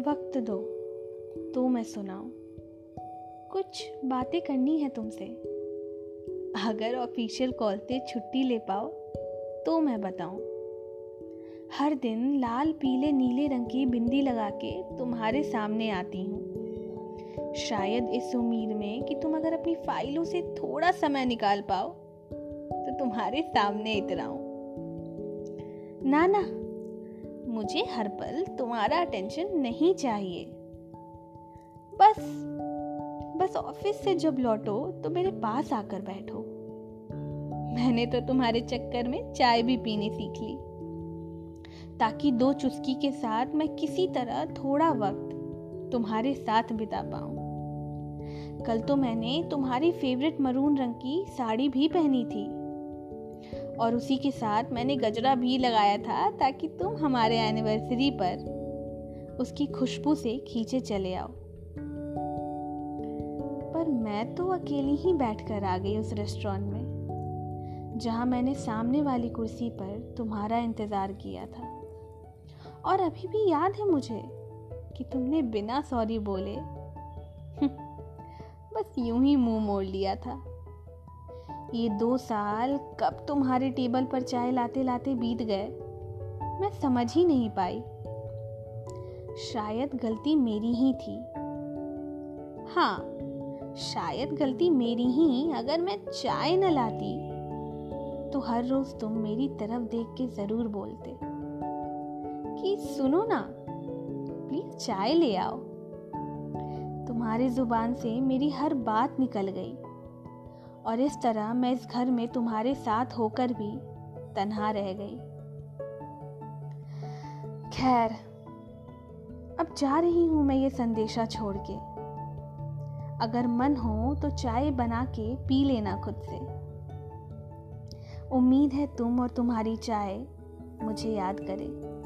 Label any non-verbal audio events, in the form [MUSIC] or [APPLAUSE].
वक्त दो तो मैं सुनाऊं। कुछ बातें करनी है तुमसे। अगर ऑफिशियल कॉल से छुट्टी ले पाओ तो मैं बताऊँ। हर दिन लाल, पीले, नीले रंग की बिंदी लगा के तुम्हारे सामने आती हूँ। शायद इस उम्मीद में कि तुम अगर अपनी फाइलों से थोड़ा समय निकाल पाओ तो तुम्हारे सामने इतराऊं। ना ना मुझे हर पल तुम्हारा अटेंशन नहीं चाहिए। बस बस ऑफ़िस से जब लौटो तो मेरे पास आकर बैठो। मैंने तो तुम्हारे चक्कर में चाय भी पीनी सीख ली। ताकि दो चुस्की के साथ मैं किसी तरह थोड़ा वक्त तुम्हारे साथ बिता पाऊँ। कल तो मैंने तुम्हारी फेवरेट मरून रंग की साड़ी भी पहनी थी। और उसी के साथ मैंने गजरा भी लगाया था ताकि तुम हमारे एनिवर्सरी पर उसकी खुशबू से खींचे चले आओ। पर मैं तो अकेली ही बैठकर आ गई उस रेस्टोरेंट में, जहाँ मैंने सामने वाली कुर्सी पर तुम्हारा इंतज़ार किया था। और अभी भी याद है मुझे कि तुमने बिना सॉरी बोले, [LAUGHS] बस यूँ ही मुँह मोड़ लिया था। ये दो साल कब तुम्हारे टेबल पर चाय लाते लाते बीत गए? मैं समझ ही नहीं पाई। शायद गलती मेरी ही थी। हाँ शायद गलती मेरी ही अगर मैं चाय न लाती तो हर रोज तुम मेरी तरफ़ देख के ज़रूर बोलते कि सुनो ना, प्लीज़ चाय ले आओ। तुम्हारी ज़ुबान से मेरी हर बात निकल गई। और इस तरह मैं इस घर में तुम्हारे साथ होकर भी तन्हा रह गई। खैर, अब जा रही हूँ मैं ये संदेशा छोड़ के। अगर मन हो तो चाय बना के पी लेना खुद से। उम्मीद है तुम और तुम्हारी चाय मुझे याद करे।